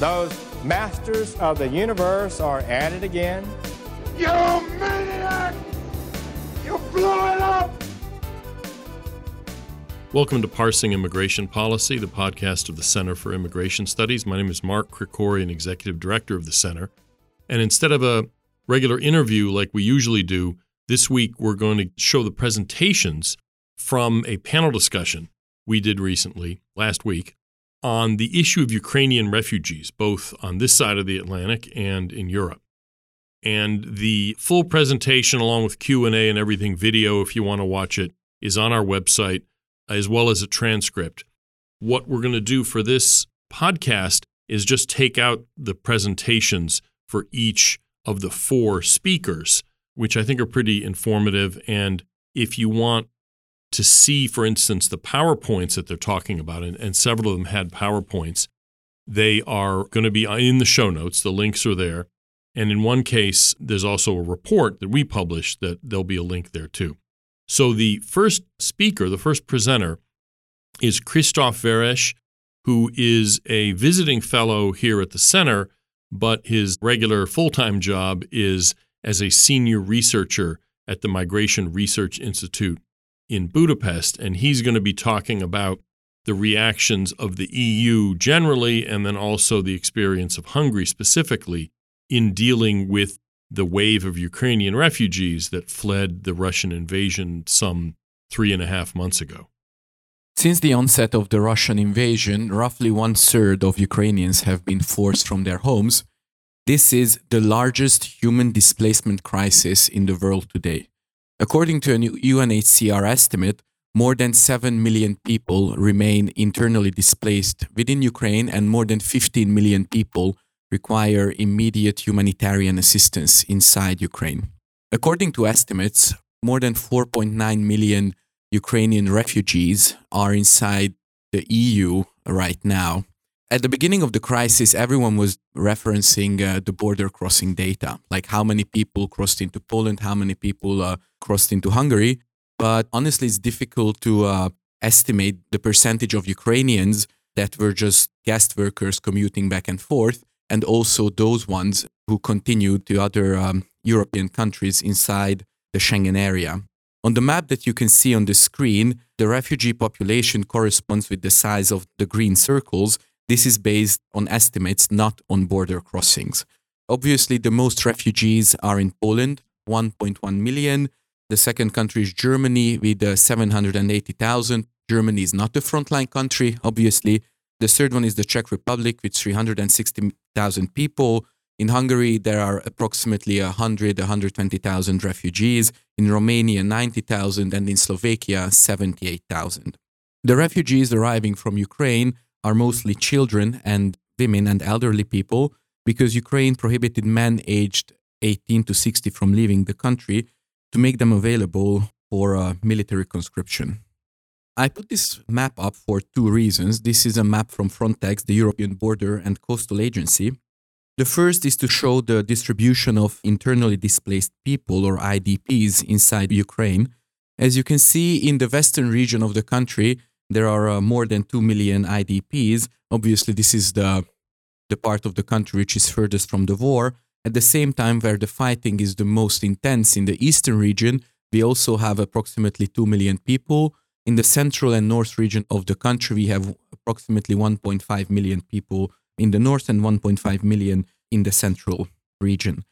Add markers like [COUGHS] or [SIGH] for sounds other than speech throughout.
Those masters of the universe are at it again. You maniac! You blew it up! Welcome to Parsing Immigration Policy, the podcast of the Center for Immigration Studies. My name is Mark Krikorian, Executive Director of the Center. And instead of a regular interview like we usually do, this week we're going to show the presentations from a panel discussion we did recently, last week, on the issue of Ukrainian refugees, both on this side of the Atlantic and in Europe. And the full presentation, along with Q&A and everything video, if you want to watch it, is on our website, as well as a transcript. What we're going to do for this podcast is just take out the presentations for each of the four speakers, which I think are pretty informative. And if you want to see, for instance, the PowerPoints that they're talking about, and, and several of them had PowerPoints, they are going to be uh, in the show notes. The links are there. And in one case, there's also a report that we published that there'll be a link there too. So the first speaker, the first presenter, is Kristof Veres, who is a visiting fellow here at the center, but his regular full time job is as a senior researcher at the Migration Research Institute in Budapest. And he's going to be talking about the reactions of the EU generally, and then also the experience of Hungary specifically in dealing with the wave of Ukrainian refugees that fled the Russian invasion some three and a half months ago. Since the onset of the Russian invasion, roughly one third of Ukrainians have been forced from their homes. This is the largest human displacement crisis in the world today. According to a UNHCR estimate, more than 7 million people remain internally displaced within Ukraine, and more than 15 million people require immediate humanitarian assistance inside Ukraine. According to estimates, more than 4.9 million Ukrainian refugees are inside the EU right now. At the beginning of the crisis, everyone was referencing uh, the border crossing data, like how many people crossed into Poland, how many people uh, crossed into Hungary. But honestly, it's difficult to uh, estimate the percentage of Ukrainians that were just guest workers commuting back and forth and also those ones who continued to other um, European countries inside the Schengen area. On the map that you can see on the screen, the refugee population corresponds with the size of the green circles. This is based on estimates, not on border crossings. Obviously, the most refugees are in Poland, 1.1 million. The second country is Germany with uh, 780,000. Germany is not the frontline country, obviously, the third one is the Czech Republic with 360,000 people. In Hungary, there are approximately 100, 120,000 refugees. In Romania, 90,000, and in Slovakia, 78,000. The refugees arriving from Ukraine are mostly children and women and elderly people because Ukraine prohibited men aged 18 to 60 from leaving the country to make them available for uh, military conscription. I put this map up for two reasons. This is a map from Frontex, the European Border and Coastal Agency. The first is to show the distribution of internally displaced people or IDPs inside Ukraine. As you can see in the western region of the country, there are uh, more than 2 million IDPs. Obviously, this is the, the part of the country which is furthest from the war. At the same time, where the fighting is the most intense in the eastern region, we also have approximately 2 million people in the central and north region of the country, we have approximately 1.5 million people in the north and 1.5 million in the central region.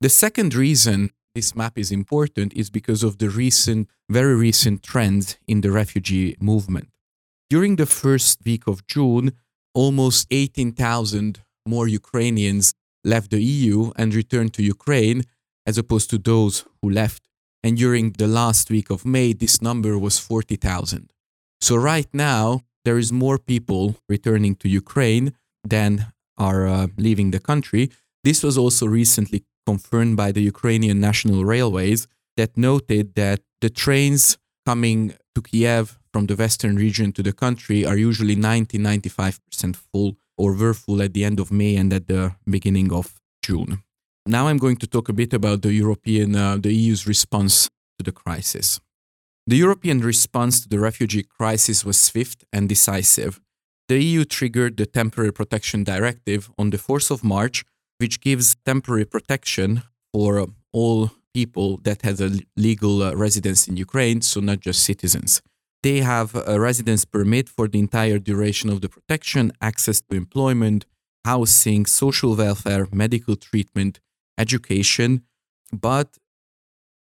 The second reason this map is important is because of the recent, very recent trends in the refugee movement. During the first week of June, almost 18,000 more Ukrainians left the EU and returned to Ukraine, as opposed to those who left and during the last week of May, this number was 40,000. So right now, there is more people returning to Ukraine than are uh, leaving the country. This was also recently confirmed by the Ukrainian National Railways that noted that the trains coming to Kiev from the western region to the country are usually 90 95% full or were at the end of May and at the beginning of June. Now I'm going to talk a bit about the European, uh, the EU's response to the crisis. The European response to the refugee crisis was swift and decisive. The EU triggered the Temporary Protection Directive on the 4th of March, which gives temporary protection for all people that have a legal uh, residence in Ukraine, so not just citizens. They have a residence permit for the entire duration of the protection, access to employment, housing, social welfare, medical treatment, education, but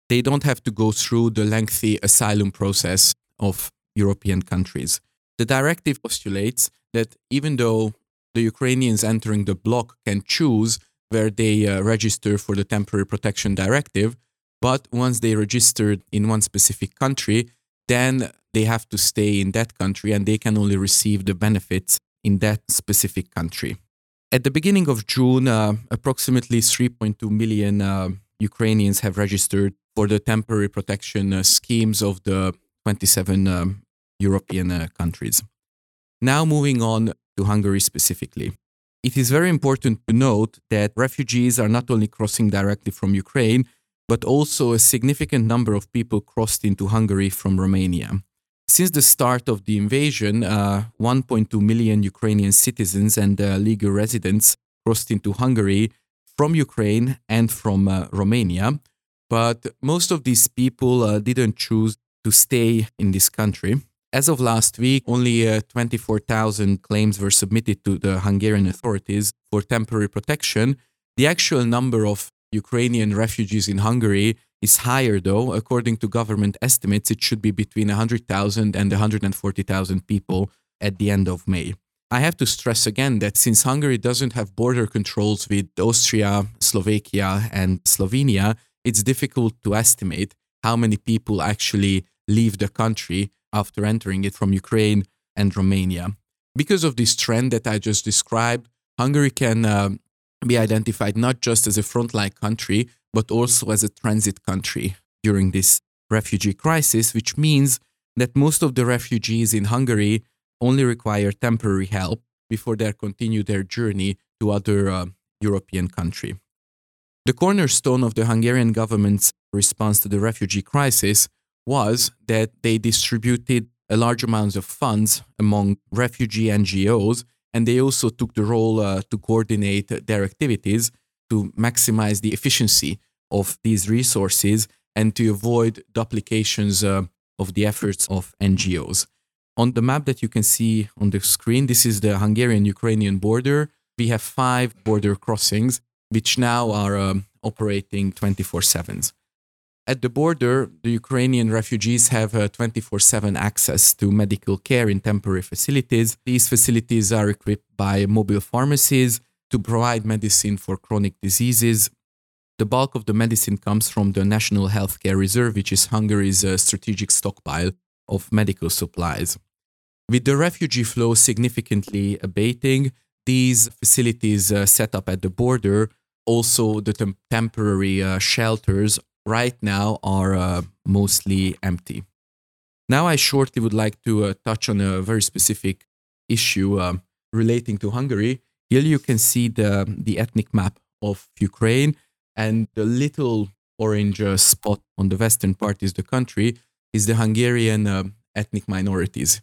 they don't have to go through the lengthy asylum process of European countries. The directive postulates that even though the Ukrainians entering the bloc can choose where they uh, register for the temporary protection directive, but once they registered in one specific country, then they have to stay in that country and they can only receive the benefits in that specific country. At the beginning of June, uh, approximately 3.2 million uh, Ukrainians have registered for the temporary protection uh, schemes of the 27 um, European uh, countries. Now, moving on to Hungary specifically. It is very important to note that refugees are not only crossing directly from Ukraine, but also a significant number of people crossed into Hungary from Romania. Since the start of the invasion, uh, 1.2 million Ukrainian citizens and uh, legal residents crossed into Hungary from Ukraine and from uh, Romania, but most of these people didn't choose to stay in this country. As of last week, only uh, 24,000 claims were submitted to the Hungarian authorities for temporary protection. The actual number of Ukrainian refugees in Hungary is higher, though. According to government estimates, it should be between 100,000 and 140,000 people at the end of May. I have to stress again that since Hungary doesn't have border controls with Austria, Slovakia, and Slovenia, it's difficult to estimate how many people actually leave the country after entering it from Ukraine and Romania. Because of this trend that I just described, Hungary can uh, be identified not just as a frontline country, but also as a transit country during this refugee crisis, which means that most of the refugees in Hungary only require temporary help before they continue their journey to other uh, European country. The cornerstone of the Hungarian government's response to the refugee crisis was that they distributed a large amount of funds among refugee NGOs, and they also took the role uh, to coordinate their activities to maximize the efficiency of these resources and to avoid duplications uh, of the efforts of NGOs. On the map that you can see on the screen, this is the Hungarian Ukrainian border. We have five border crossings, which now are um, operating 24 7. At the border, the Ukrainian refugees have 24 uh, 7 access to medical care in temporary facilities. These facilities are equipped by mobile pharmacies to provide medicine for chronic diseases. The bulk of the medicine comes from the National Healthcare Reserve, which is Hungary's uh, strategic stockpile of medical supplies. With the refugee flow significantly abating, these facilities uh, set up at the border, also the tem- temporary uh, shelters right now are uh, mostly empty. Now, I shortly would like to uh, touch on a very specific issue uh, relating to Hungary. Here you can see the, the ethnic map of Ukraine, and the little orange uh, spot on the western part is the country, is the Hungarian uh, ethnic minorities.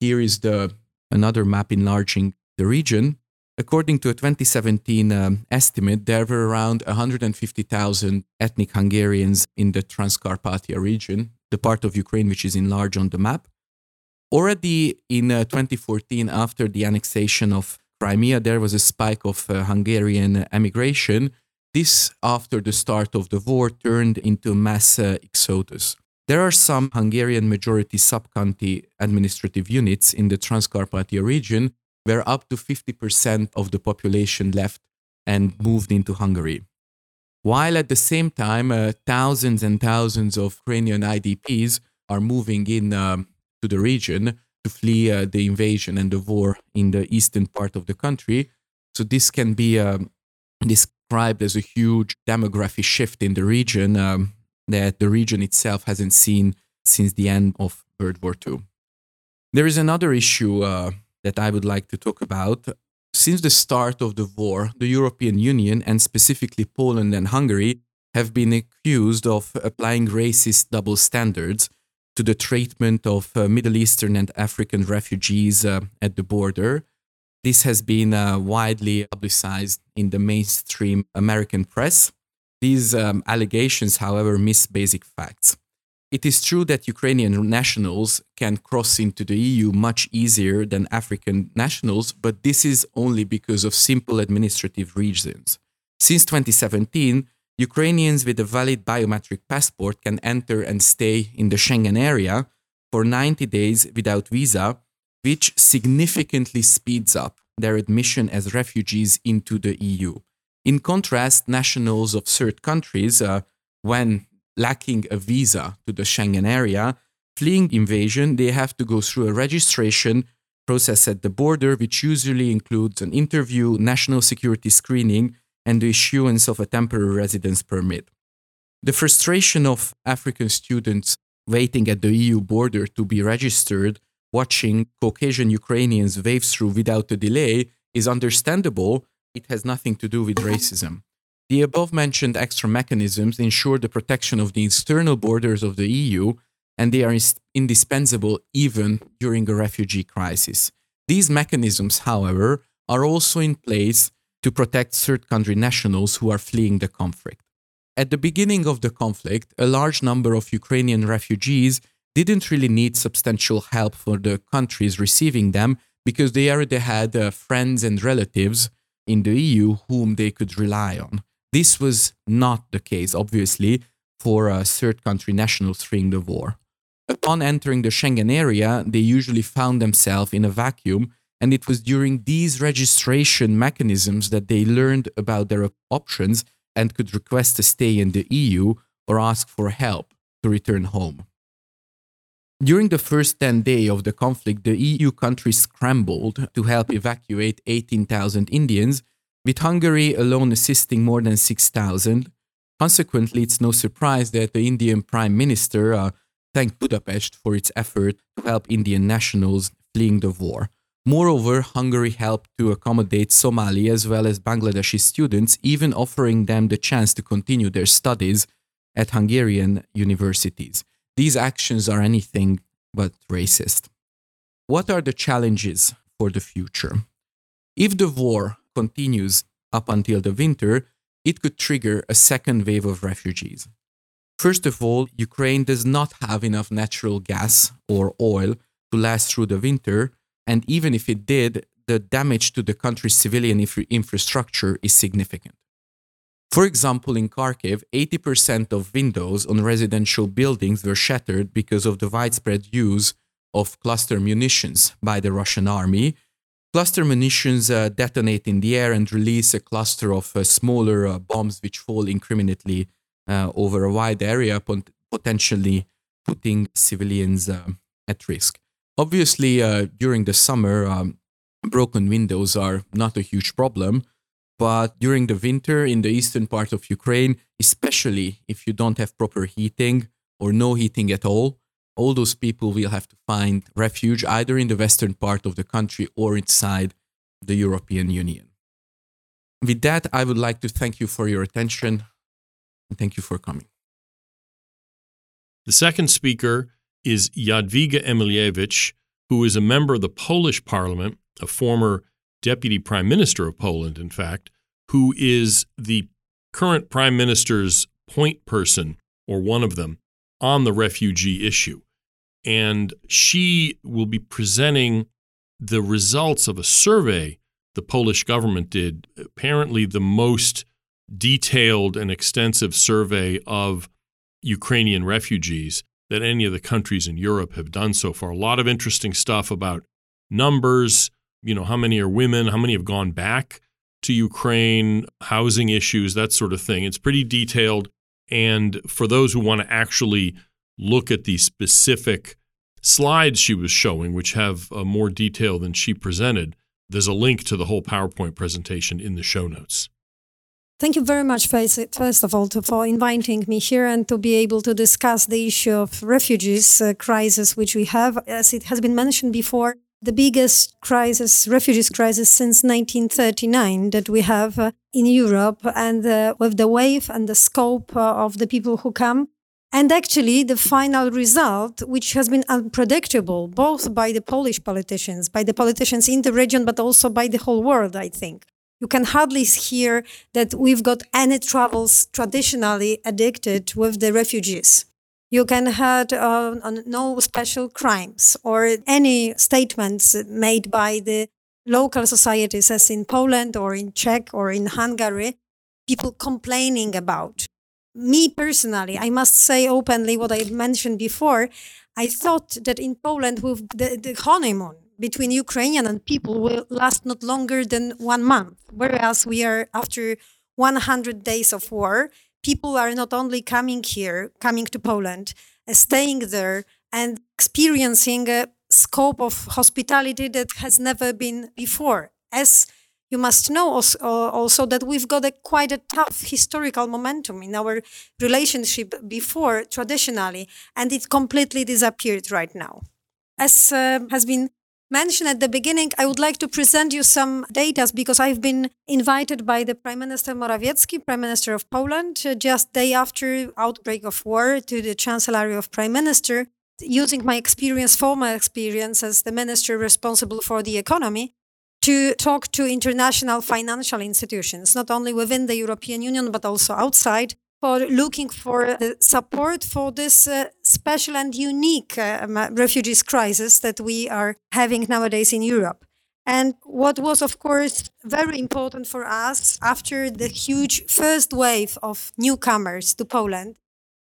Here is the another map enlarging the region, According to a 2017 um, estimate, there were around 150,000 ethnic Hungarians in the Transcarpathia region, the part of Ukraine which is enlarged on the map. Already in uh, 2014, after the annexation of Crimea, there was a spike of uh, Hungarian emigration. This, after the start of the war, turned into mass uh, exodus. There are some Hungarian majority sub county administrative units in the Transcarpathia region where up to 50% of the population left and moved into Hungary. While at the same time, uh, thousands and thousands of Ukrainian IDPs are moving in uh, to the region to flee uh, the invasion and the war in the eastern part of the country. So this can be um, described as a huge demography shift in the region um, that the region itself hasn't seen since the end of World War II. There is another issue uh, that I would like to talk about. Since the start of the war, the European Union and specifically Poland and Hungary have been accused of applying racist double standards to the treatment of uh, Middle Eastern and African refugees uh, at the border. This has been uh, widely publicized in the mainstream American press. These um, allegations, however, miss basic facts. It is true that Ukrainian nationals can cross into the EU much easier than African nationals, but this is only because of simple administrative reasons. Since 2017, Ukrainians with a valid biometric passport can enter and stay in the Schengen area for 90 days without visa, which significantly speeds up their admission as refugees into the EU. In contrast, nationals of third countries, uh, when lacking a visa to the Schengen area, fleeing invasion, they have to go through a registration process at the border, which usually includes an interview, national security screening, and the issuance of a temporary residence permit. The frustration of African students waiting at the EU border to be registered, watching Caucasian Ukrainians wave through without a delay, is understandable. It has nothing to do with racism. The above mentioned extra mechanisms ensure the protection of the external borders of the EU, and they are indispensable even during a refugee crisis. These mechanisms, however, are also in place to protect third country nationals who are fleeing the conflict. At the beginning of the conflict, a large number of Ukrainian refugees didn't really need substantial help for the countries receiving them because they already had uh, friends and relatives in the EU whom they could rely on. This was not the case, obviously, for uh, third country nationals fleeing the war. Upon entering the Schengen area, they usually found themselves in a vacuum, and it was during these registration mechanisms that they learned about their options and could request a stay in the EU or ask for help to return home. During the first 10 days of the conflict, the EU countries scrambled to help evacuate 18,000 Indians with Hungary alone assisting more than 6,000. Consequently, it's no surprise that the Indian Prime Minister uh, thanked Budapest for its effort to help Indian nationals fleeing the war. Moreover, Hungary helped to accommodate Somali as well as Bangladeshi students, even offering them the chance to continue their studies at Hungarian universities. These actions are anything but racist. What are the challenges for the future? If the war continues up until the winter, it could trigger a second wave of refugees. First of all, Ukraine does not have enough natural gas or oil to last through the winter, and even if it did, the damage to the country's civilian infra- infrastructure is significant. For example, in Kharkiv, 80% of windows on residential buildings were shattered because of the widespread use of cluster munitions by the Russian army, Cluster munitions uh, detonate in the air and release a cluster of uh, smaller uh, bombs which fall incrementally uh, over a wide area, pot- potentially putting civilians at risk. Obviously, during the summer, um, broken windows are not a huge problem. But during the winter in the eastern part of Ukraine, especially if you don't have proper heating or no heating at all, all those people will have to find refuge either in the western part of the country or inside the European Union. With that, I would like to thank you for your attention and thank you for coming. The second speaker is Jadwiga Emilewicz, who is a member of the Polish parliament, a former deputy prime minister of Poland, in fact, who is the current prime minister's point person, or one of them, on the refugee issue and she will be presenting the results of a survey the Polish government did, apparently the most detailed and extensive survey of Ukrainian refugees that any of the countries in Europe have done so far. A lot of interesting stuff about numbers, you know, how many are women, how many have gone back to Ukraine, housing issues, that sort of thing. It's pretty detailed. And for those who want to actually look at the specific slides she was showing, which have uh, more detail than she presented, There's a link to the whole PowerPoint presentation in the show notes. Thank you very much, first of all, to, for inviting me here and to be able to discuss the issue of refugees uh, crisis, which we have. As it has been mentioned before, the biggest crisis, refugees crisis since 1939 that we have uh, in Europe, and uh, with the wave and the scope uh, of the people who come. And actually, the final result, which has been unpredictable, both by the Polish politicians, by the politicians in the region, but also by the whole world, I think you can hardly hear that we've got any troubles traditionally addicted with the refugees. You can have uh, no special crimes or any statements made by the local societies, as in Poland or in Czech or in Hungary, people complaining about. Me personally, I must say openly what I mentioned before. I thought that in Poland, with the, the honeymoon, between Ukrainian and people will last not longer than one month. Whereas we are after 100 days of war, people are not only coming here, coming to Poland, uh, staying there and experiencing a scope of hospitality that has never been before. As you must know also, also that we've got a quite a tough historical momentum in our relationship before traditionally, and it completely disappeared right now. As uh, has been mentioned at the beginning, I would like to present you some data because I've been invited by the Prime Minister Morawiecki, Prime Minister of Poland, uh, just day after outbreak of war to the Chancellery of Prime Minister, using my experience, former experience as the minister responsible for the economy, to talk to international financial institutions, not only within the European Union, but also outside, for looking for the support for this uh, special and unique uh, refugees crisis that we are having nowadays in Europe. And what was, of course, very important for us after the huge first wave of newcomers to Poland,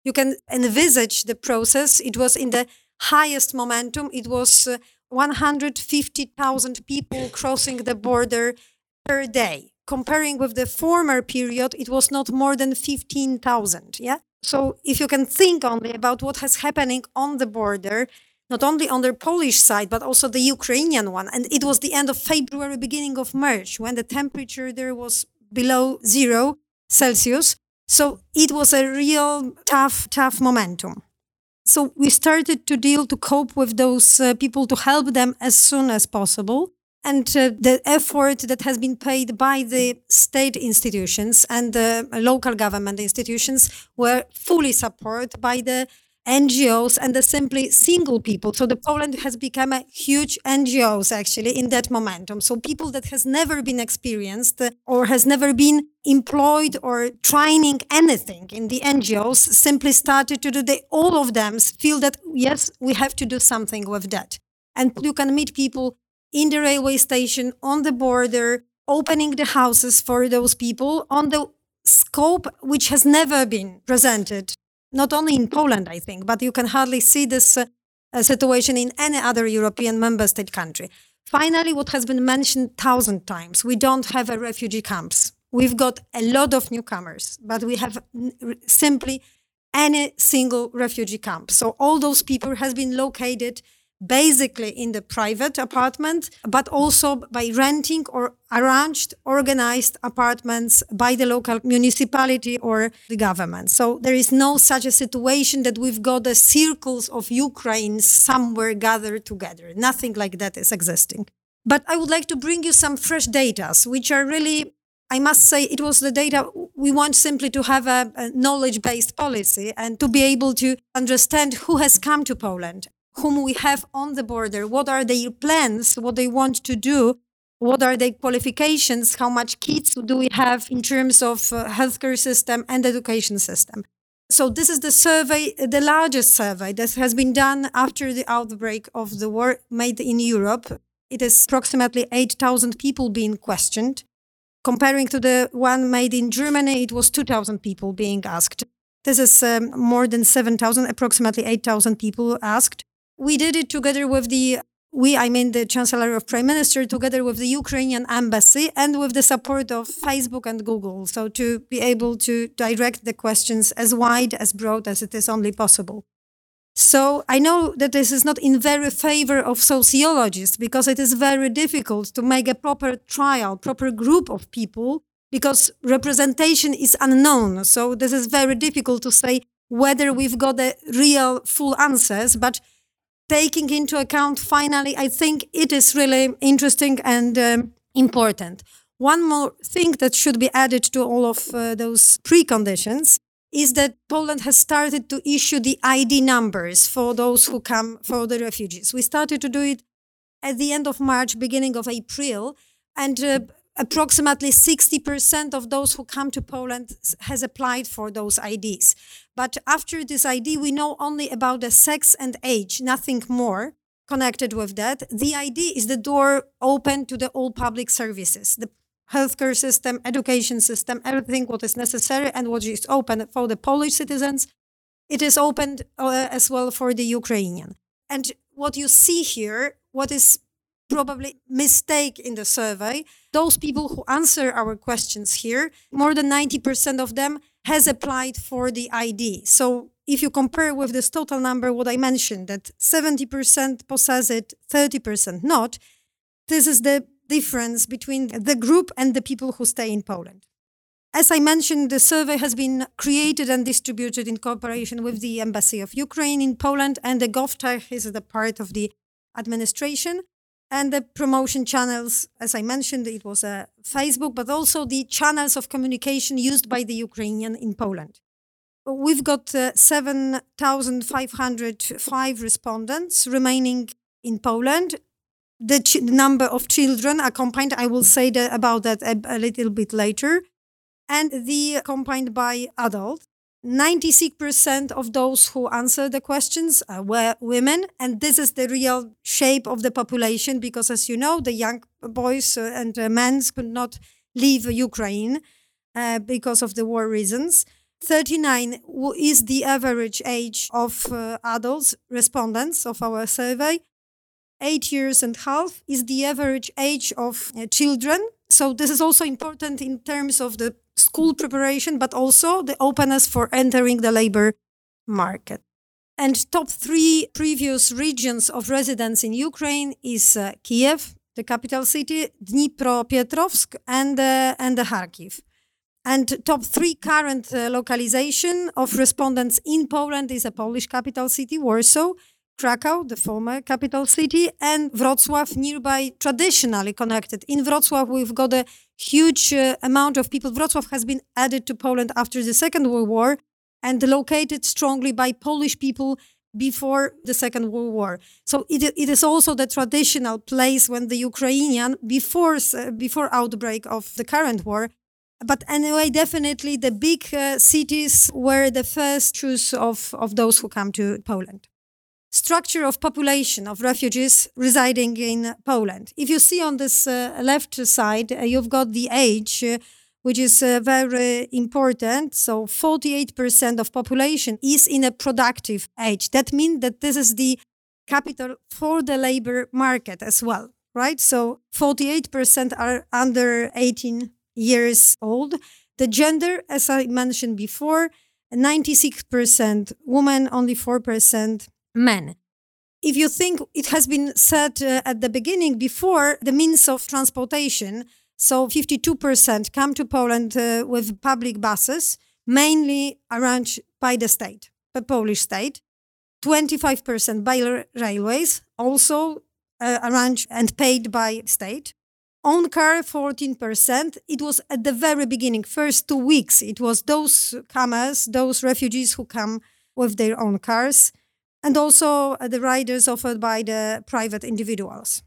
you can envisage the process. It was in the highest momentum. It was uh, 150,000 people crossing the border per day comparing with the former period, it was not more than 15,000. Yeah. So if you can think only about what has happening on the border, not only on the Polish side, but also the Ukrainian one. And it was the end of February, beginning of March, when the temperature there was below zero Celsius. So it was a real tough, tough momentum. So we started to deal to cope with those uh, people to help them as soon as possible. And uh, the effort that has been paid by the state institutions and the local government institutions were fully supported by the NGOs and the simply single people. So the Poland has become a huge NGOs actually in that momentum. So people that has never been experienced or has never been employed or training anything in the NGOs simply started to do. They all of them feel that yes, we have to do something with that. And you can meet people in the railway station, on the border, opening the houses for those people on the scope which has never been presented, not only in Poland, I think, but you can hardly see this uh, situation in any other European member state country. Finally, what has been mentioned thousand times, we don't have a refugee camps. We've got a lot of newcomers, but we have simply any single refugee camp. So all those people has been located basically in the private apartment, but also by renting or arranged, organized apartments by the local municipality or the government. So there is no such a situation that we've got the circles of Ukraine somewhere gathered together. Nothing like that is existing. But I would like to bring you some fresh data, which are really I must say it was the data we want simply to have a, a knowledge based policy and to be able to understand who has come to Poland whom we have on the border, what are their plans, what they want to do, what are their qualifications, how much kids do we have in terms of uh, healthcare system and education system. So this is the survey, the largest survey that has been done after the outbreak of the war made in Europe. It is approximately 8,000 people being questioned. Comparing to the one made in Germany, it was 2,000 people being asked. This is um, more than 7,000, approximately 8,000 people asked we did it together with the we, I mean the Chancellor of Prime Minister, together with the Ukrainian embassy and with the support of Facebook and Google. So to be able to direct the questions as wide, as broad as it is only possible. So I know that this is not in very favor of sociologists because it is very difficult to make a proper trial, proper group of people because representation is unknown. So this is very difficult to say whether we've got the real full answers, but taking into account finally, I think it is really interesting and um, important. One more thing that should be added to all of uh, those preconditions is that Poland has started to issue the ID numbers for those who come for the refugees. We started to do it at the end of March, beginning of April, and uh, approximately 60% of those who come to Poland has applied for those IDs. But after this ID, we know only about the sex and age, nothing more connected with that. The ID is the door open to the all public services, the healthcare system, education system, everything what is necessary and what is open for the Polish citizens. It is opened uh, as well for the Ukrainian. And what you see here, what is probably mistake in the survey, those people who answer our questions here, more than 90% of them has applied for the ID. So if you compare with this total number, what I mentioned, that 70% possess it, 30% not, this is the difference between the group and the people who stay in Poland. As I mentioned, the survey has been created and distributed in cooperation with the Embassy of Ukraine in Poland, and the GovTech is the part of the administration. And the promotion channels, as I mentioned, it was a Facebook, but also the channels of communication used by the Ukrainian in Poland. We've got uh, 7,505 respondents remaining in Poland, the ch- number of children accompanied. I will say that, about that a, a little bit later. And the accompanied by adults. 96% of those who answered the questions were women. And this is the real shape of the population because, as you know, the young boys uh, and uh, men could not leave Ukraine uh, because of the war reasons. 39 is the average age of uh, adults respondents of our survey eight years and half is the average age of uh, children. So this is also important in terms of the school preparation, but also the openness for entering the labor market. And top three previous regions of residence in Ukraine is uh, Kiev, the capital city, Dnipropetrovsk, and uh, and Kharkiv. And top three current uh, localization of respondents in Poland is a Polish capital city, Warsaw, Krakow, the former capital city, and Wrocław, nearby, traditionally connected. In Wrocław, we've got a huge uh, amount of people. Wrocław has been added to Poland after the Second World War and located strongly by Polish people before the Second World War. So it, it is also the traditional place when the Ukrainian, before, uh, before outbreak of the current war, but anyway, definitely the big uh, cities were the first choice of, of those who come to Poland structure of population of refugees residing in Poland. If you see on this uh, left side, uh, you've got the age, uh, which is uh, very important. So 48% of population is in a productive age. That means that this is the capital for the labor market as well, right? So 48% are under 18 years old. The gender, as I mentioned before, 96% women, only 4% men. If you think it has been said uh, at the beginning before, the means of transportation, so 52% come to Poland uh, with public buses, mainly arranged by the state, the Polish state. 25% by railways, also uh, arranged and paid by state. Own car, 14%. It was at the very beginning, first two weeks, it was those comers, those refugees who come with their own cars and also uh, the riders offered by the private individuals.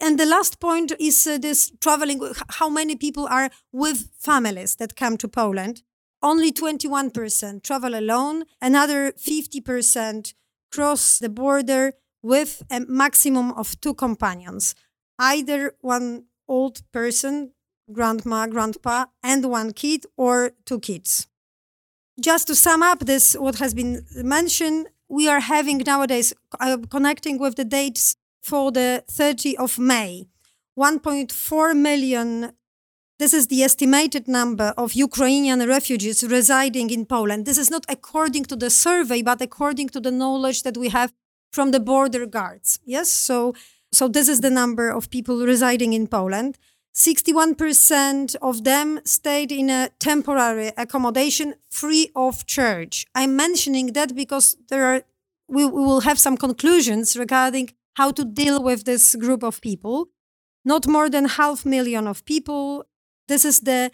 And the last point is uh, this traveling, how many people are with families that come to Poland. Only 21% travel alone, another 50% cross the border with a maximum of two companions, either one old person, grandma, grandpa, and one kid, or two kids. Just to sum up this, what has been mentioned, we are having nowadays, uh, connecting with the dates for the 30th of May, 1.4 million This is the estimated number of Ukrainian refugees residing in Poland. This is not according to the survey, but according to the knowledge that we have from the border guards. Yes, so so this is the number of people residing in Poland. 61% of them stayed in a temporary accommodation free of charge. I'm mentioning that because there are we, we will have some conclusions regarding how to deal with this group of people. Not more than half million of people. This is the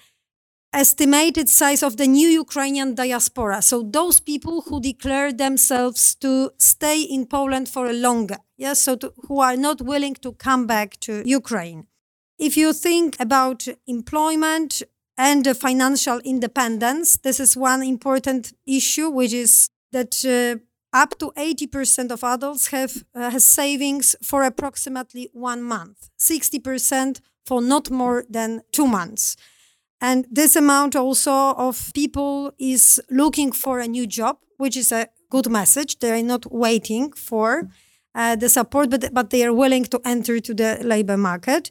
estimated size of the new Ukrainian diaspora. So those people who declare themselves to stay in Poland for a longer, yes, so to, who are not willing to come back to Ukraine. If you think about employment and financial independence, this is one important issue, which is that uh, up to 80% of adults have uh, has savings for approximately one month, 60% for not more than two months. And this amount also of people is looking for a new job, which is a good message. They are not waiting for uh, the support, but, but they are willing to enter to the labor market.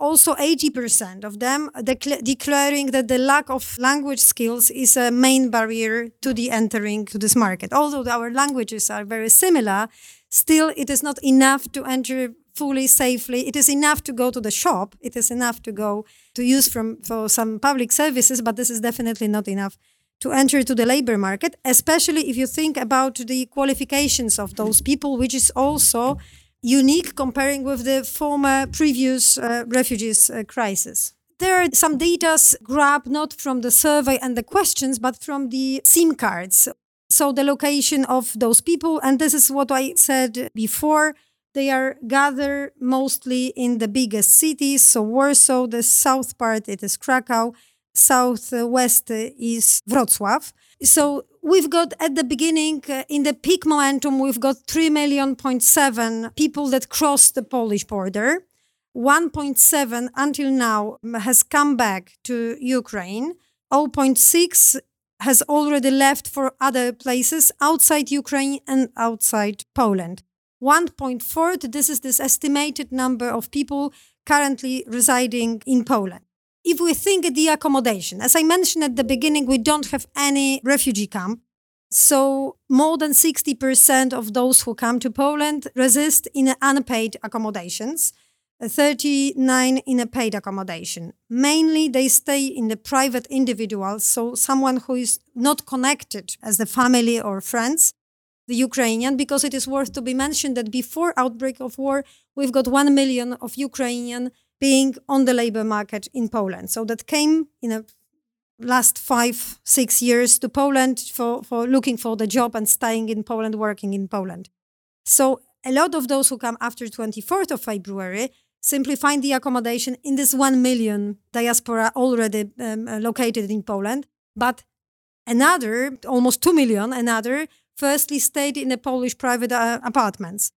Also, 80% of them decla- declaring that the lack of language skills is a main barrier to the entering to this market. Although our languages are very similar, still it is not enough to enter fully safely. It is enough to go to the shop. It is enough to go to use from for some public services, but this is definitely not enough to enter to the labor market, especially if you think about the qualifications of those people, which is also unique comparing with the former previous uh, refugees uh, crisis. There are some data grabbed not from the survey and the questions, but from the SIM cards. So the location of those people, and this is what I said before they are gathered mostly in the biggest cities. So Warsaw, the south part, it is Krakow. Southwest is Wrocław. So we've got at the beginning, uh, in the peak momentum, we've got 3 million point seven people that crossed the Polish border. 1.7 until now has come back to Ukraine. 0.6 has already left for other places outside Ukraine and outside Poland. 1.4, this is this estimated number of people currently residing in Poland. If we think the accommodation, as I mentioned at the beginning, we don't have any refugee camp. So more than 60% of those who come to Poland resist in unpaid accommodations, 39 in a paid accommodation. Mainly they stay in the private individuals, so someone who is not connected as the family or friends, the Ukrainian, because it is worth to be mentioned that before outbreak of war, we've got 1 million of Ukrainian being on the labor market in Poland. So that came in the last five, six years to Poland for, for looking for the job and staying in Poland, working in Poland. So a lot of those who come after 24th of February simply find the accommodation in this 1 million diaspora already um, uh, located in Poland. But another, almost 2 million, another firstly stayed in the Polish private uh, apartments.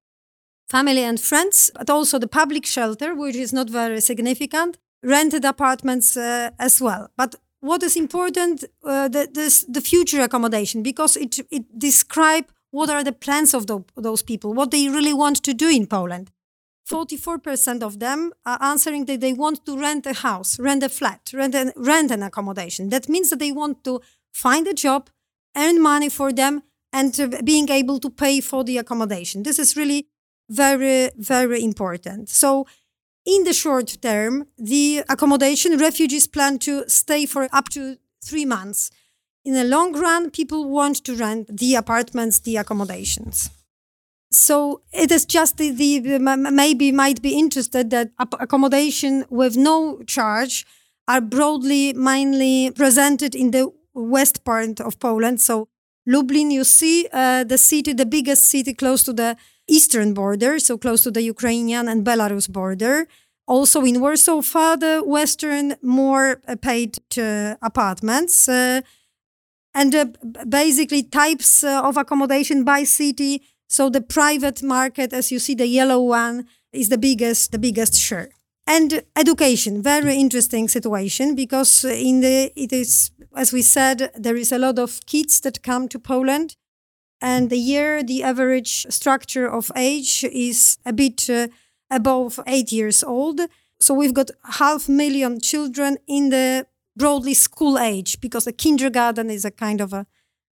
Family and friends, but also the public shelter, which is not very significant, rented apartments uh, as well. But what is important, uh, the, this, the future accommodation, because it, it describe what are the plans of the, those people, what they really want to do in Poland. 44% of them are answering that they want to rent a house, rent a flat, rent rent an accommodation. That means that they want to find a job, earn money for them, and being able to pay for the accommodation. This is really very, very important. So, in the short term, the accommodation refugees plan to stay for up to three months. In the long run, people want to rent the apartments, the accommodations. So it is just the, the maybe might be interested that accommodation with no charge are broadly mainly presented in the west part of Poland. So Lublin, you see uh, the city, the biggest city close to the eastern border, so close to the Ukrainian and Belarus border. Also in Warsaw, further western, more uh, paid apartments. Uh, and uh, basically types of accommodation by city. So the private market, as you see, the yellow one is the biggest, the biggest share. And education, very interesting situation because in the it is as we said, there is a lot of kids that come to Poland. And the year, the average structure of age is a bit uh, above eight years old. So we've got half million children in the broadly school age because the kindergarten is a kind of a,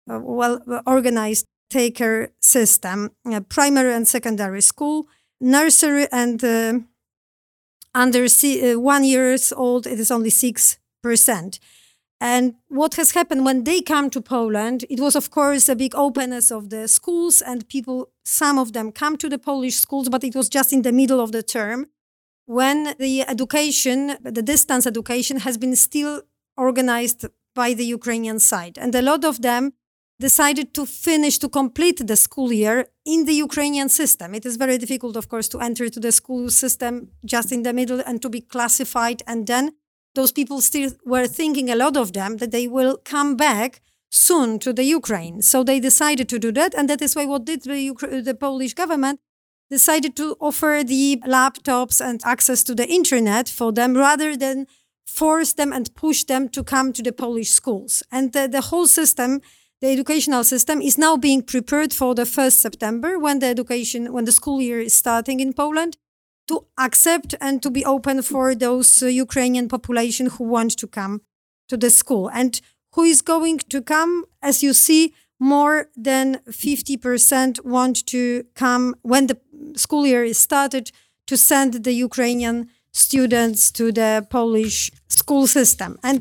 a well organized taker system, primary and secondary school, nursery and uh, under uh, one years old, it is only 6%. And what has happened when they come to Poland, it was, of course, a big openness of the schools, and people, some of them come to the Polish schools, but it was just in the middle of the term when the education, the distance education, has been still organized by the Ukrainian side. And a lot of them decided to finish, to complete the school year in the Ukrainian system. It is very difficult, of course, to enter to the school system just in the middle and to be classified. And then those people still were thinking, a lot of them, that they will come back soon to the Ukraine. So they decided to do that. And that is why what did the, the Polish government decided to offer the laptops and access to the internet for them rather than force them and push them to come to the Polish schools. And the, the whole system, the educational system, is now being prepared for the 1st September when the education, when the school year is starting in Poland to accept and to be open for those uh, Ukrainian population who want to come to the school. And who is going to come? As you see, more than 50% want to come when the school year is started to send the Ukrainian students to the Polish school system. And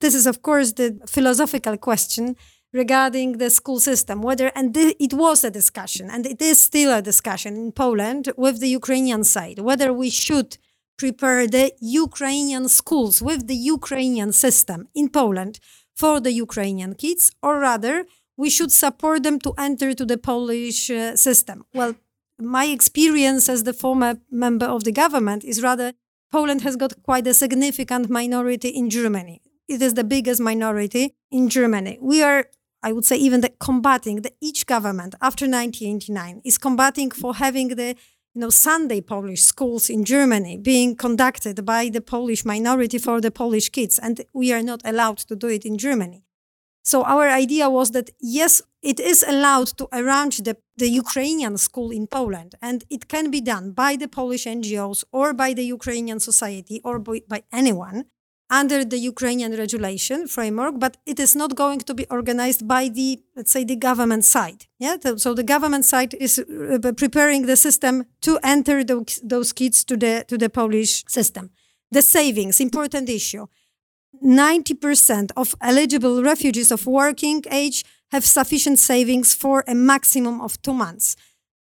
this is, of course, the philosophical question regarding the school system, whether, and th- it was a discussion, and it is still a discussion in Poland with the Ukrainian side, whether we should prepare the Ukrainian schools with the Ukrainian system in Poland for the Ukrainian kids, or rather, we should support them to enter to the Polish uh, system. Well, my experience as the former member of the government is rather Poland has got quite a significant minority in Germany. It is the biggest minority in Germany. We are I would say even the combating that each government after 1989 is combating for having the you know Sunday Polish schools in Germany being conducted by the Polish minority for the Polish kids, and we are not allowed to do it in Germany. So our idea was that yes, it is allowed to arrange the, the Ukrainian school in Poland, and it can be done by the Polish NGOs or by the Ukrainian society or by, by anyone under the Ukrainian regulation framework, but it is not going to be organized by the, let's say, the government side. Yeah, so the government side is uh, preparing the system to enter those, those kids to the to the Polish system. The savings, important issue. 90% of eligible refugees of working age have sufficient savings for a maximum of two months.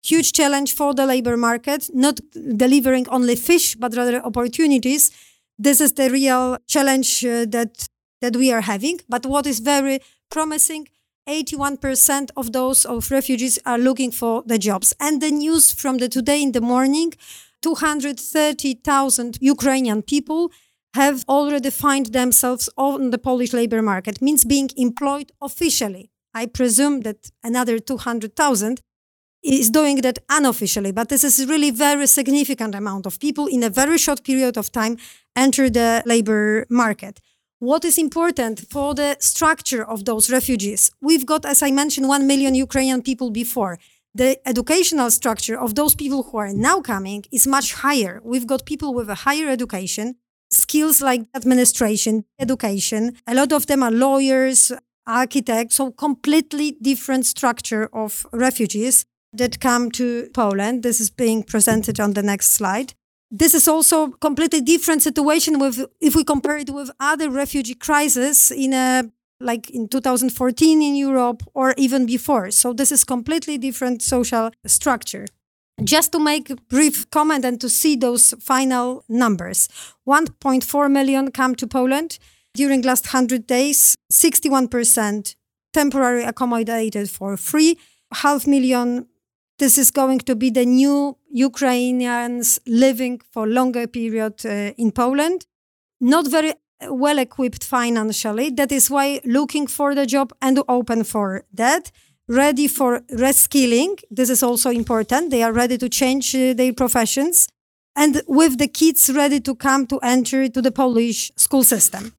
Huge challenge for the labor market, not delivering only fish, but rather opportunities this is the real challenge uh, that that we are having. But what is very promising, 81% of those of refugees are looking for the jobs. And the news from the today in the morning, 230,000 Ukrainian people have already find themselves on the Polish labor market, means being employed officially. I presume that another 200,000 is doing that unofficially, but this is really very significant amount of people in a very short period of time enter the labor market. What is important for the structure of those refugees? We've got, as I mentioned, 1 million Ukrainian people before. The educational structure of those people who are now coming is much higher. We've got people with a higher education, skills like administration, education. A lot of them are lawyers, architects, so completely different structure of refugees that come to Poland. This is being presented on the next slide. This is also completely different situation with if we compare it with other refugee crises in a like in 2014 in Europe or even before. So this is completely different social structure. Just to make a brief comment and to see those final numbers. 1.4 million come to Poland during last 100 days, 61% temporary accommodated for free, half million this is going to be the new Ukrainians living for longer period uh, in Poland. Not very well equipped financially. That is why looking for the job and open for that. Ready for reskilling. This is also important. They are ready to change uh, their professions. And with the kids ready to come to enter to the Polish school system.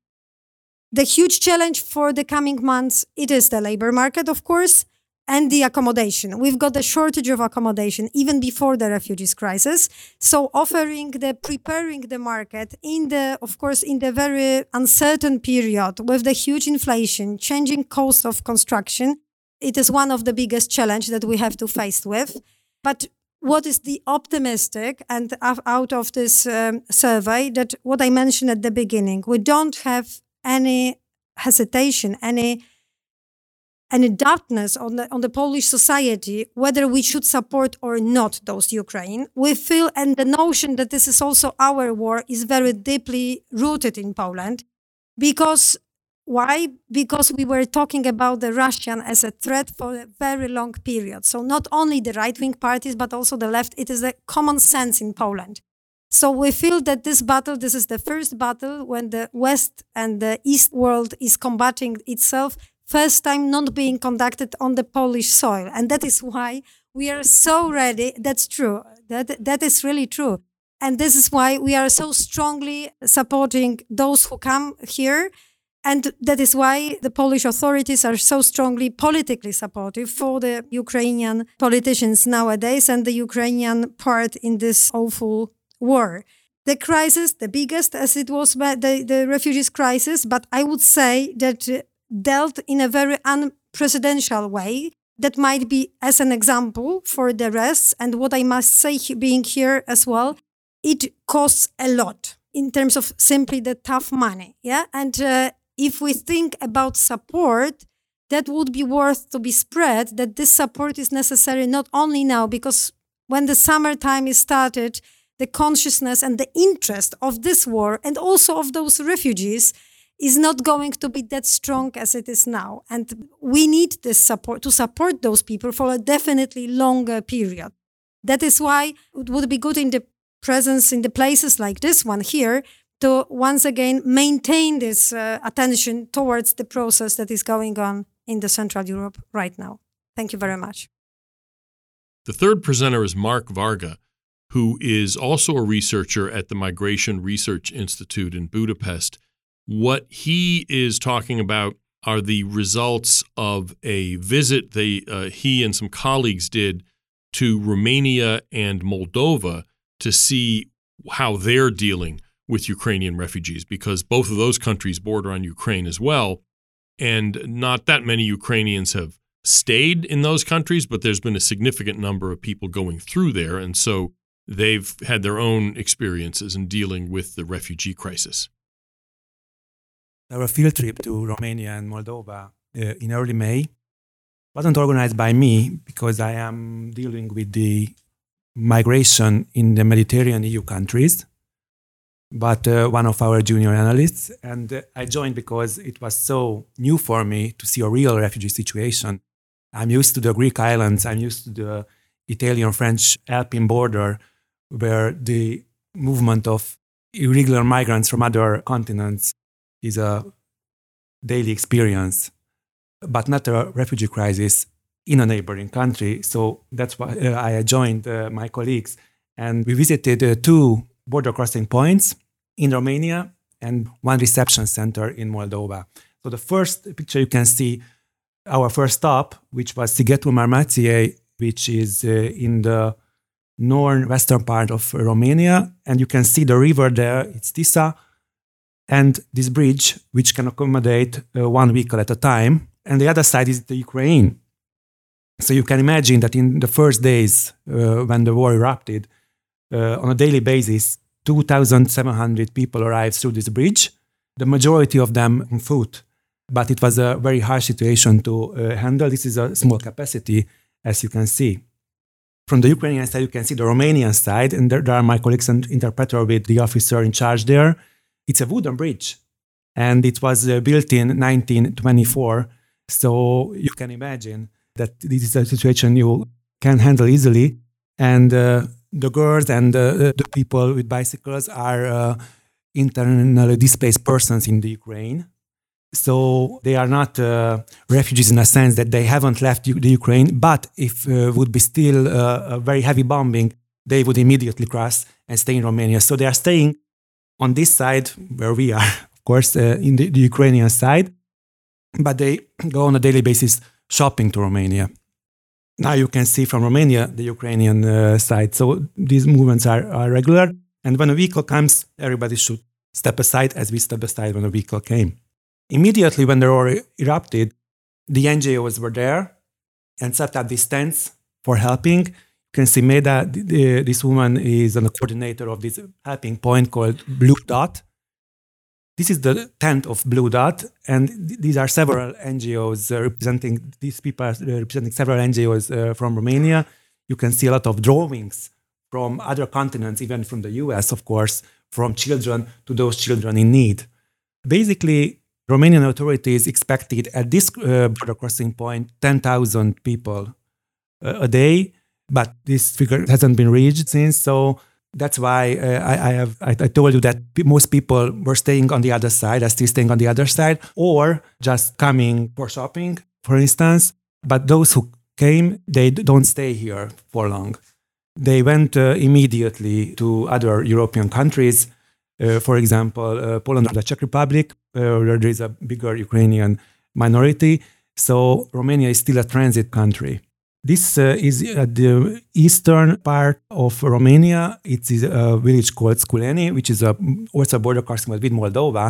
The huge challenge for the coming months, it is the labor market, of course and the accommodation. We've got a shortage of accommodation even before the refugees crisis. So offering the preparing the market in the of course in the very uncertain period with the huge inflation, changing cost of construction, it is one of the biggest challenge that we have to face with. But what is the optimistic and out of this um, survey that what I mentioned at the beginning, we don't have any hesitation, any any doubtness on the on the Polish society whether we should support or not those Ukraine. We feel and the notion that this is also our war is very deeply rooted in Poland because why? Because we were talking about the Russian as a threat for a very long period. So not only the right-wing parties, but also the left, it is a common sense in Poland. So we feel that this battle, this is the first battle when the West and the East world is combating itself, first time not being conducted on the Polish soil. And that is why we are so ready. That's true. That, that is really true. And this is why we are so strongly supporting those who come here and that is why the Polish authorities are so strongly politically supportive for the Ukrainian politicians nowadays and the Ukrainian part in this awful war. The crisis, the biggest as it was the, the refugees crisis, but I would say that dealt in a very unprecedented way. That might be as an example for the rest. And what I must say, being here as well, it costs a lot in terms of simply the tough money. Yeah. And uh, if we think about support, that would be worth to be spread, that this support is necessary not only now, because when the summertime is started, the consciousness and the interest of this war and also of those refugees is not going to be that strong as it is now. And we need this support to support those people for a definitely longer period. That is why it would be good in the presence in the places like this one here to once again maintain this uh, attention towards the process that is going on in the Central Europe right now. Thank you very much. The third presenter is Mark Varga, who is also a researcher at the Migration Research Institute in Budapest. What he is talking about are the results of a visit they uh, he and some colleagues did to Romania and Moldova to see how they're dealing with Ukrainian refugees because both of those countries border on Ukraine as well. And not that many Ukrainians have stayed in those countries, but there's been a significant number of people going through there. And so they've had their own experiences in dealing with the refugee crisis. Our field trip to Romania and Moldova uh, in early May wasn't organized by me because I am dealing with the migration in the Mediterranean EU countries but uh, one of our junior analysts. And uh, I joined because it was so new for me to see a real refugee situation. I'm used to the Greek islands, I'm used to the Italian French Alpine border, where the movement of irregular migrants from other continents is a daily experience, but not a refugee crisis in a neighboring country. So that's why uh, I joined uh, my colleagues and we visited uh, two border crossing points in Romania and one reception center in Moldova. So the first picture you can see our first stop, which was Sighetul Marmației, which is uh, in the northwestern part of Romania, and you can see the river there. It's Tisa, and this bridge, which can accommodate uh, one vehicle at a time. And the other side is the Ukraine. So you can imagine that in the first days uh, when the war erupted, uh, on a daily basis, 2,700 people arrived through this bridge, the majority of them on foot. But it was a very hard situation to uh, handle. This is a small capacity, as you can see. From the Ukrainian side, you can see the Romanian side, and there, there are my colleagues and interpreter with the officer in charge there. It's a wooden bridge, and it was uh, built in 1924. So you can imagine that this is a situation you can handle easily. And uh, the girls and the, the people with bicycles are uh, internally displaced persons in the Ukraine. So they are not uh, refugees in a sense that they haven't left the Ukraine, but if uh, would be still uh, a very heavy bombing, they would immediately cross and stay in Romania. So they are staying on this side where we are, [LAUGHS] of course, uh, in the, the Ukrainian side, but they go on a daily basis shopping to Romania. now you can see from Romania the Ukrainian uh, side. So these movements are, are regular. And when a vehicle comes, everybody should step aside as we step aside when a vehicle came. Immediately when the war erupted, the NGOs were there and set up these tents for helping. Can see Meda, this woman is a coordinator of this helping point called Blue Dot. This is the tent of Blue Dot, and th- these are several NGOs uh, representing, these people uh, representing several NGOs uh, from Romania. You can see a lot of drawings from other continents, even from the US, of course, from children to those children in need. Basically, Romanian authorities expected at this uh, border crossing point 10,000 people uh, a day, but this figure hasn't been reached since. So that's why uh, I, I, have I, I, told you that most people were staying on the other side, are still staying on the other side, or just coming for shopping, for instance. But those who came, they don't stay here for long. They went uh, immediately to other European countries uh, for example, uh, Poland or the Czech Republic, uh, where there is a bigger Ukrainian minority. So Romania is still a transit country. This uh, is at the eastern part of Romania. It is a village called Sculeni, which is a, also a border crossing with Moldova.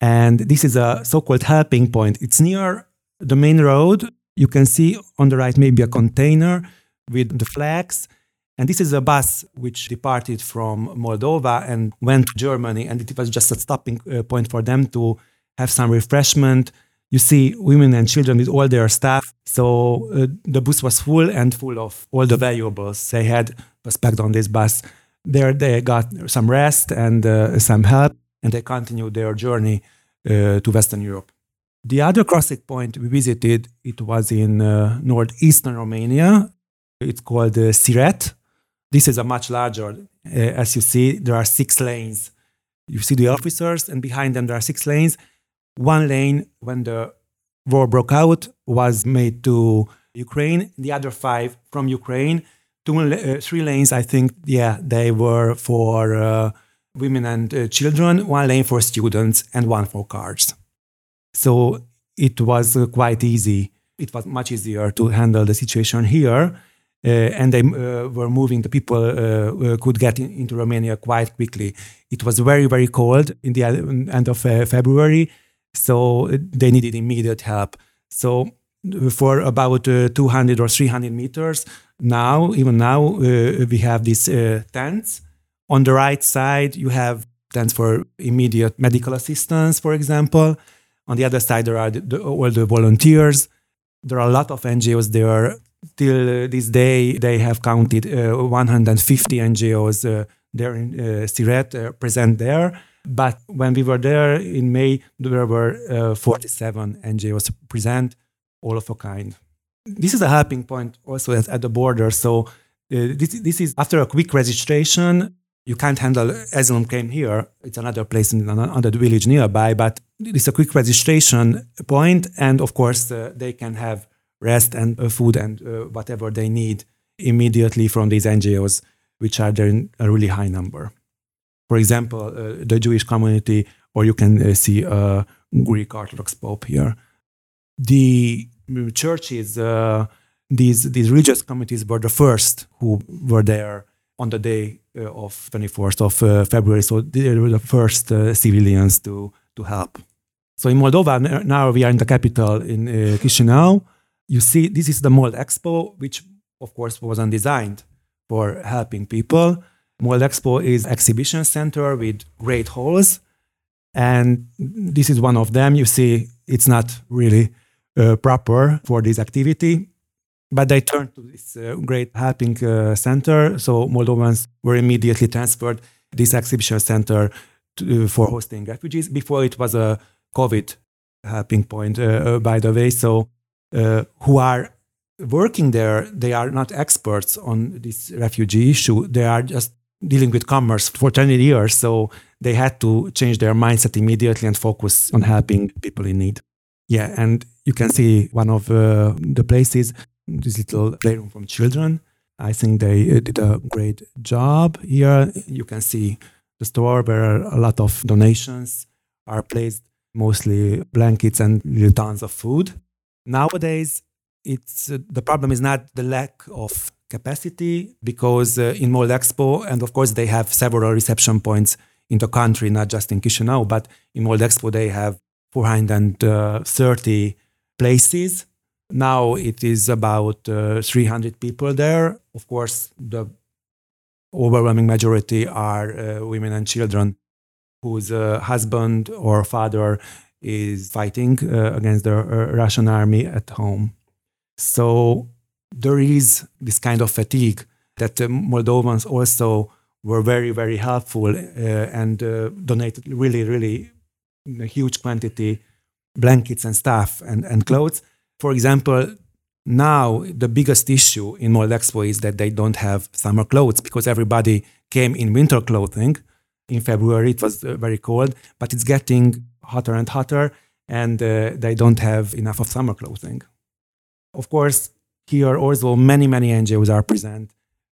And this is a so called helping point. It's near the main road. You can see on the right maybe a container with the flags and this is a bus which departed from Moldova and went to Germany. And it was just a stopping uh, point for them to have some refreshment. You see women and children with all their stuff. So uh, the bus was full and full of all the valuables they had was packed on this bus. There they got some rest and uh, some help, and they continued their journey uh, to Western Europe. The other crossing point we visited, it was in uh, northeastern Romania. It's called uh, Siret, this is a much larger, uh, as you see, there are six lanes. You see the officers, and behind them there are six lanes. One lane, when the war broke out, was made to Ukraine. The other five from Ukraine. Two, uh, three lanes, I think, yeah, they were for uh, women and uh, children. One lane for students, and one for cars. So it was uh, quite easy. It was much easier to handle the situation here uh, and they uh, were moving. The people could get in, into Romania quite quickly. It was very, very cold in the end of February, so they needed immediate help. So for about 200 or 300 meters, now, even now, we have these tents. On the right side, you have tents for immediate medical assistance, for example. On the other side, there are the, the, all the volunteers. There are a lot of NGOs there till this day, they have counted uh, 150 NGOs uh, there in uh, Siret uh, present there. But when we were there in May, there were uh, 47 NGOs present, all of a kind. This is a helping point also at, the border. So uh, this, this is after a quick registration, you can't handle asylum came here. It's another place in another village nearby, but it's a quick registration point, and of course uh, they can have rest and uh, food and uh, whatever they need immediately from these NGOs, which are there in a really high number. For example, uh, the Jewish community, or you can see a Greek Orthodox Pope here. The churches, these, these religious communities were the first who were there on the day uh, of 24th of uh, February. So they were the first uh, civilians to, to help. So in Moldova, now we are in the capital in Chisinau you see, this is the Mold Expo, which of course wasn't designed for helping people. Mold Expo is exhibition center with great halls, and this is one of them. You see, it's not really uh, proper for this activity, but they turned to this uh, great helping uh, center. So Moldovans were immediately transferred this exhibition center to, for hosting refugees. Before it was a COVID helping point, uh, uh, by the way. So uh, who are working there, they are not experts on this refugee issue. They are just dealing with commerce for 20 years. So they had to change their mindset immediately and focus on helping people in need. Yeah, and you can see one of uh, the places, this little playroom from children. I think they uh, did a great job here. You can see the store where a lot of donations are placed, mostly blankets and tons of food. Nowadays, it's uh, the problem is not the lack of capacity because uh, in Moldexpo, and of course they have several reception points in the country, not just in Chisinau, but in Moldexpo they have 430 places. Now it is about uh, 300 people there. Of course, the overwhelming majority are uh, women and children whose uh, husband or father is fighting uh, against the uh, Russian army at home. So there is this kind of fatigue that the Moldovans also were very, very helpful uh, and uh, donated really, really a huge quantity blankets and stuff and, and clothes. For example, now the biggest issue in Moldexpo is that they don't have summer clothes because everybody came in winter clothing. In February it was uh, very cold, but it's getting hotter and hotter, and uh, they don't have enough of summer clothing. Of course, here also many many NGOs are present.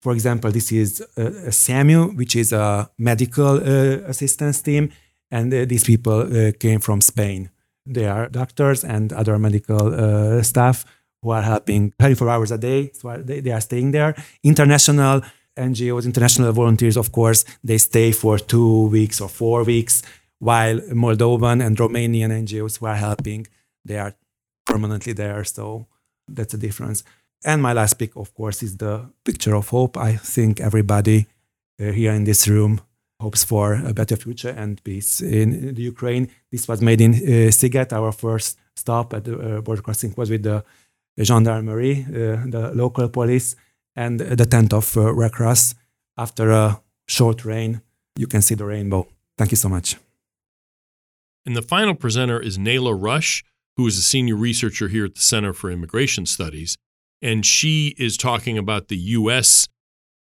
For example, this is uh, SAMU, which is a medical uh, assistance team, and uh, these people uh, came from Spain. They are doctors and other medical uh, staff who are helping 24 hours a day. So they, they are staying there. International NGOs, international volunteers, of course, they stay for two weeks or four weeks, while Moldovan and Romanian NGOs who are helping, they are permanently there. So that's a difference. And my last pick, of course, is the picture of hope. I think everybody uh, here in this room hopes for a better future and peace in the Ukraine. This was made in uh, Sziget. Our first stop at the uh, border crossing was with the gendarmerie, uh, the local police, and the tent of uh, Red Cross. After a short rain, you can see the rainbow. Thank you so much. And the final presenter is Nayla Rush, who is a senior researcher here at the Center for Immigration Studies. And she is talking about the U.S.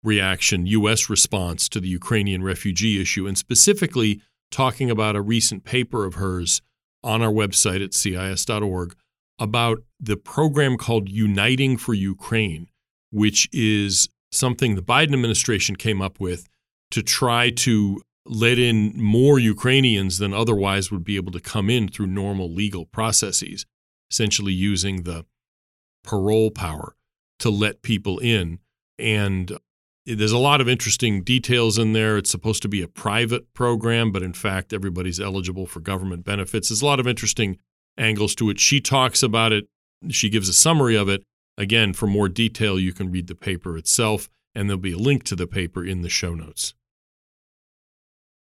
reaction, U.S. response to the Ukrainian refugee issue, and specifically talking about a recent paper of hers on our website at cis.org about the program called Uniting for Ukraine, which is something the Biden administration came up with to try to let in more Ukrainians than otherwise would be able to come in through normal legal processes, essentially using the parole power to let people in. And there's a lot of interesting details in there. It's supposed to be a private program, but in fact, everybody's eligible for government benefits. There's a lot of interesting angles to it. She talks about it, she gives a summary of it. Again, for more detail, you can read the paper itself, and there'll be a link to the paper in the show notes.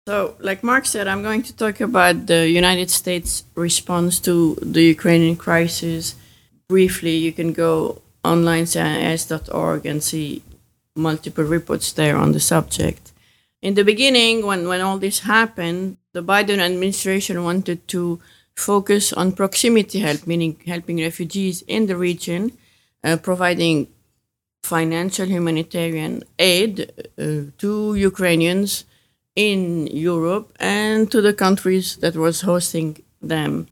So, like Mark said, I'm going to talk about the United States response to the Ukrainian crisis. Briefly, you can go online cis.org and see multiple reports there on the subject. In the beginning, when, when all this happened, the Biden administration wanted to focus on proximity help, meaning helping refugees in the region, uh, providing financial humanitarian aid uh, to Ukrainians in Europe and to the countries that was hosting them.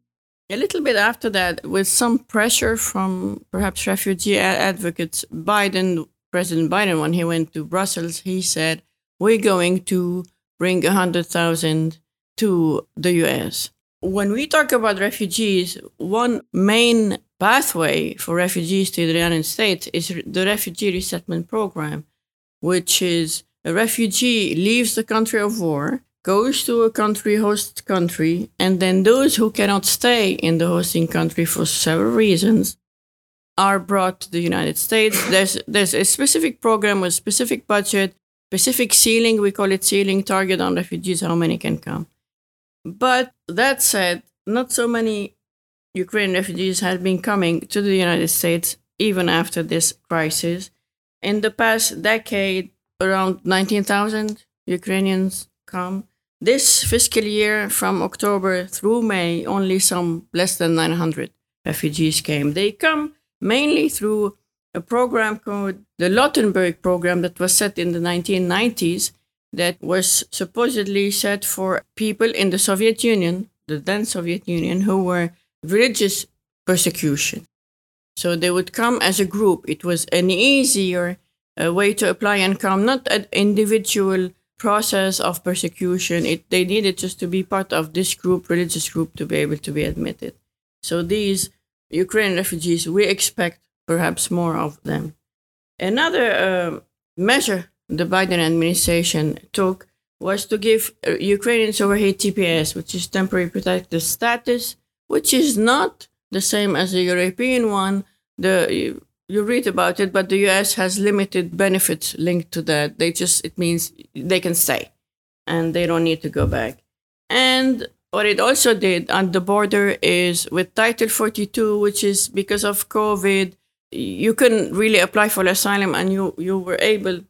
A little bit after that, with some pressure from perhaps refugee advocates, Biden, President Biden, when he went to Brussels, he said, "We're going to bring hundred thousand to the U.S." When we talk about refugees, one main pathway for refugees to the United States is the refugee resettlement program, which is a refugee leaves the country of war, goes to a country, host country, and then those who cannot stay in the hosting country for several reasons are brought to the United States. [COUGHS] There's there's a specific program with specific budget, specific ceiling. We call it ceiling target on refugees, how many can come. But that said, not so many Ukrainian refugees have been coming to the United States even after this crisis. In the past decade, around 19,000 Ukrainians come. This fiscal year, from October through May, only some less than 900 refugees came. They come mainly through a program called the Lautenberg program that was set in the 1990s that was supposedly set for people in the Soviet Union, the then Soviet Union, who were religious persecution. So they would come as a group. It was an easier uh, way to apply and come, not an individual process of persecution. It, they needed just to be part of this group, religious group, to be able to be admitted. So these Ukrainian refugees, we expect perhaps more of them. Another uh, measure the Biden administration took was to give uh, Ukrainians over here TPS, which is temporary protected status, which is not the same as the European one. The you, read about it, but the U.S. has limited benefits linked to that. They just it means they can stay, and they don't need to go back. And what it also did on the border is with Title 42, which is because of COVID, you couldn't really apply for asylum, and you you were able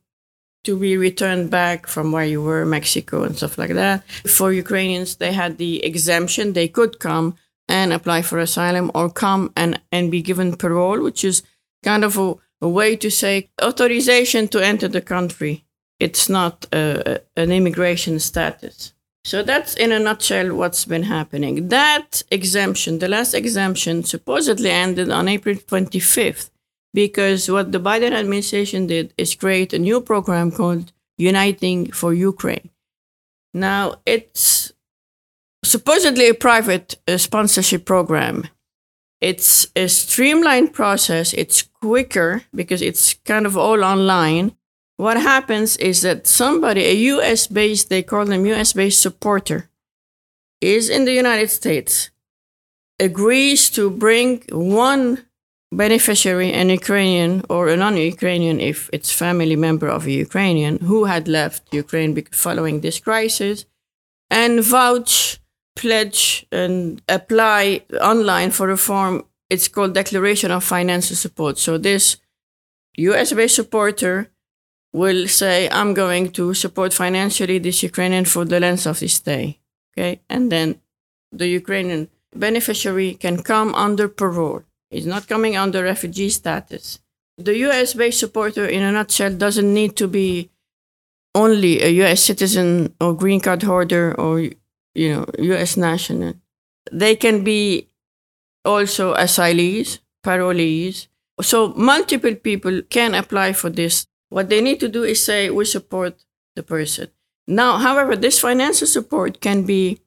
to be returned back from where you were, Mexico and stuff like that. For Ukrainians, they had the exemption; they could come and apply for asylum or come and, and be given parole, which is kind of a, a way to say authorization to enter the country. It's not a, an immigration status. So that's in a nutshell what's been happening. That exemption, the last exemption, supposedly ended on April 25th because what the Biden administration did is create a new program called Uniting for Ukraine. Now, it's supposedly a private uh, sponsorship program. It's a streamlined process, it's quicker because it's kind of all online. What happens is that somebody, a US based, they call them US based supporter, is in the United States, agrees to bring one beneficiary, an Ukrainian or a non Ukrainian, if it's family member of a Ukrainian who had left Ukraine following this crisis, and vouch pledge and apply online for a form. It's called Declaration of Financial Support. So this US based supporter will say, I'm going to support financially this Ukrainian for the length of this stay. Okay. And then the Ukrainian beneficiary can come under parole. He's not coming under refugee status. The US based supporter, in a nutshell, doesn't need to be only a US citizen or green card holder or you know, U.S. national. They can be also asylees, parolees. So multiple people can apply for this. What they need to do is say, we support the person. Now, however, this financial support can be,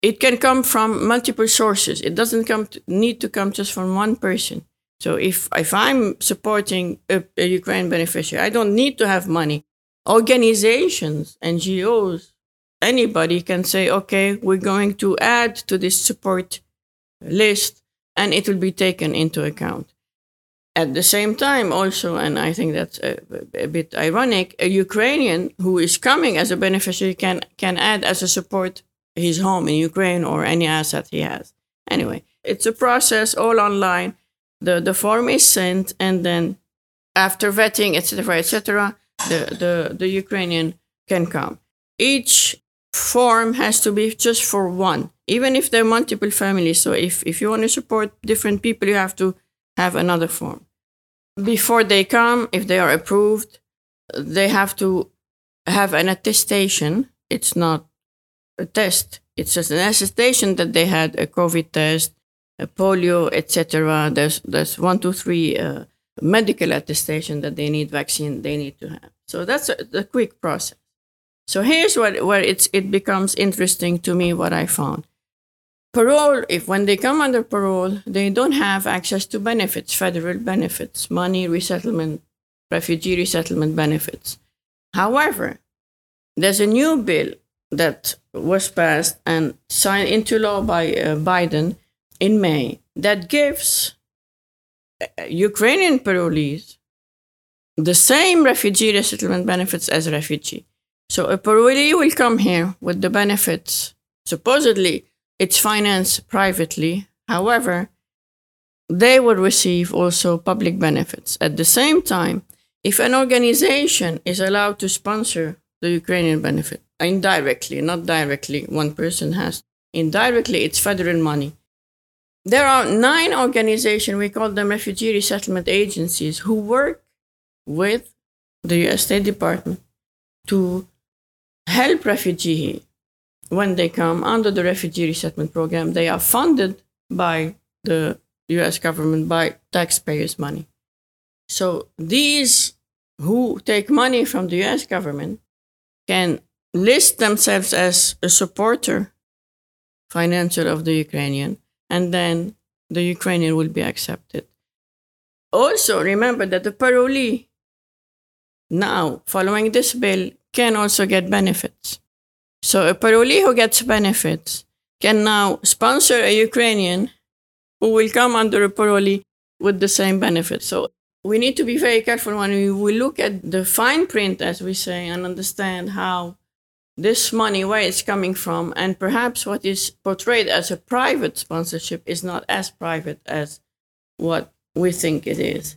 it can come from multiple sources. It doesn't come to, need to come just from one person. So if, if I'm supporting a, a Ukraine beneficiary, I don't need to have money. Organizations, NGOs, anybody can say, okay, we're going to add to this support list and it will be taken into account. At the same time, also, and I think that's a, a, bit ironic, a Ukrainian who is coming as a beneficiary can, can add as a support his home in Ukraine or any asset he has. Anyway, it's a process all online. The, the form is sent, and then after vetting, etc., etc., the, the, the Ukrainian can come. Each form has to be just for one, even if there are multiple families. So if, if you want to support different people, you have to have another form. Before they come, if they are approved, they have to have an attestation. It's not a test. It's just an attestation that they had a COVID test, a polio, etc. There's there's one, two, three uh, medical attestation that they need vaccine. They need to have. So that's a, a quick process. So here's what, where it's, it becomes interesting to me what I found. Parole, if when they come under parole, they don't have access to benefits, federal benefits, money, resettlement, refugee resettlement benefits. However, there's a new bill that was passed and signed into law by uh, Biden in May that gives uh, Ukrainian parolees the same refugee resettlement benefits as refugee. So a parolee will come here with the benefits. Supposedly, it's financed privately. However, they will receive also public benefits. At the same time, if an organization is allowed to sponsor the Ukrainian benefit indirectly, not directly, one person has. Indirectly, it's federal money. There are nine organizations, we call them refugee resettlement agencies, who work with the US State Department to help refugees when they come under the refugee resettlement program. They are funded by the US government by taxpayers' money. So these who take money from the US government can list themselves as a supporter financial of the Ukrainian, and then the Ukrainian will be accepted. also remember that the parolee now, following this bill, can also get benefits. So a parolee who gets benefits can now sponsor a Ukrainian who will come under a parolee with the same benefits. So we need to be very careful when we, we look at the fine print, as we say, and understand how this money, where it's coming from, and perhaps what is portrayed as a private sponsorship is not as private as what we think it is.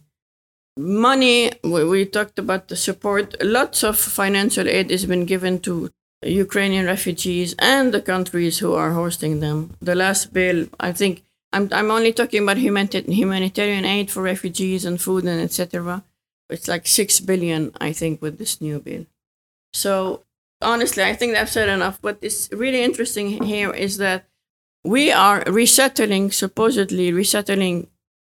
Money, we, we talked about the support, lots of financial aid has been given to Ukrainian refugees and the countries who are hosting them. The last bill, I think, I'm, I'm only talking about humanitarian aid for refugees and food and etc. It's like six billion, I think, with this new bill. So honestly, I think I've said enough. What is really interesting here is that we are resettling, supposedly resettling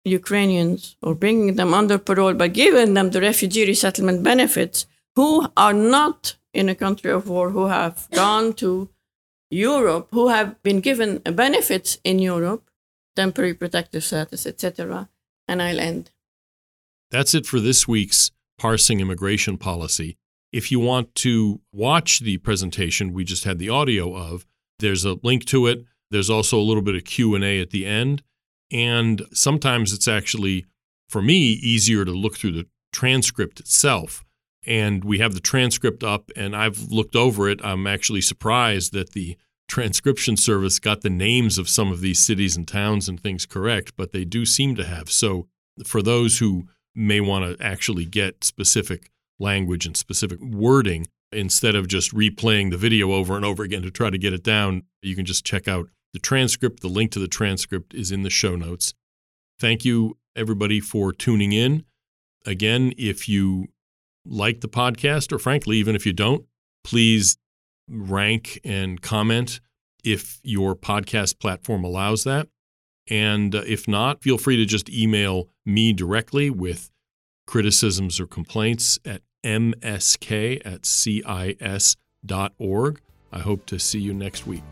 Ukrainians or bringing them under parole, but giving them the refugee resettlement benefits who are not in a country of war, who have gone to Europe, who have been given benefits in Europe, temporary protective status, etc. And I'll end. That's it for this week's Parsing Immigration Policy. If you want to watch the presentation we just had the audio of, there's a link to it. There's also a little bit of Q&A at the end, and sometimes it's actually for me easier to look through the transcript itself. And we have the transcript up and I've looked over it. I'm actually surprised that the transcription service got the names of some of these cities and towns and things correct, but they do seem to have. So for those who may want to actually get specific language and specific wording, instead of just replaying the video over and over again to try to get it down, you can just check out the transcript. The link to the transcript is in the show notes. Thank you, everybody, for tuning in. Again, if you like the podcast, or frankly, even if you don't, please rank and comment if your podcast platform allows that. And uh, if not, feel free to just email me directly with criticisms or complaints at msk at cis.org. I hope to see you next week.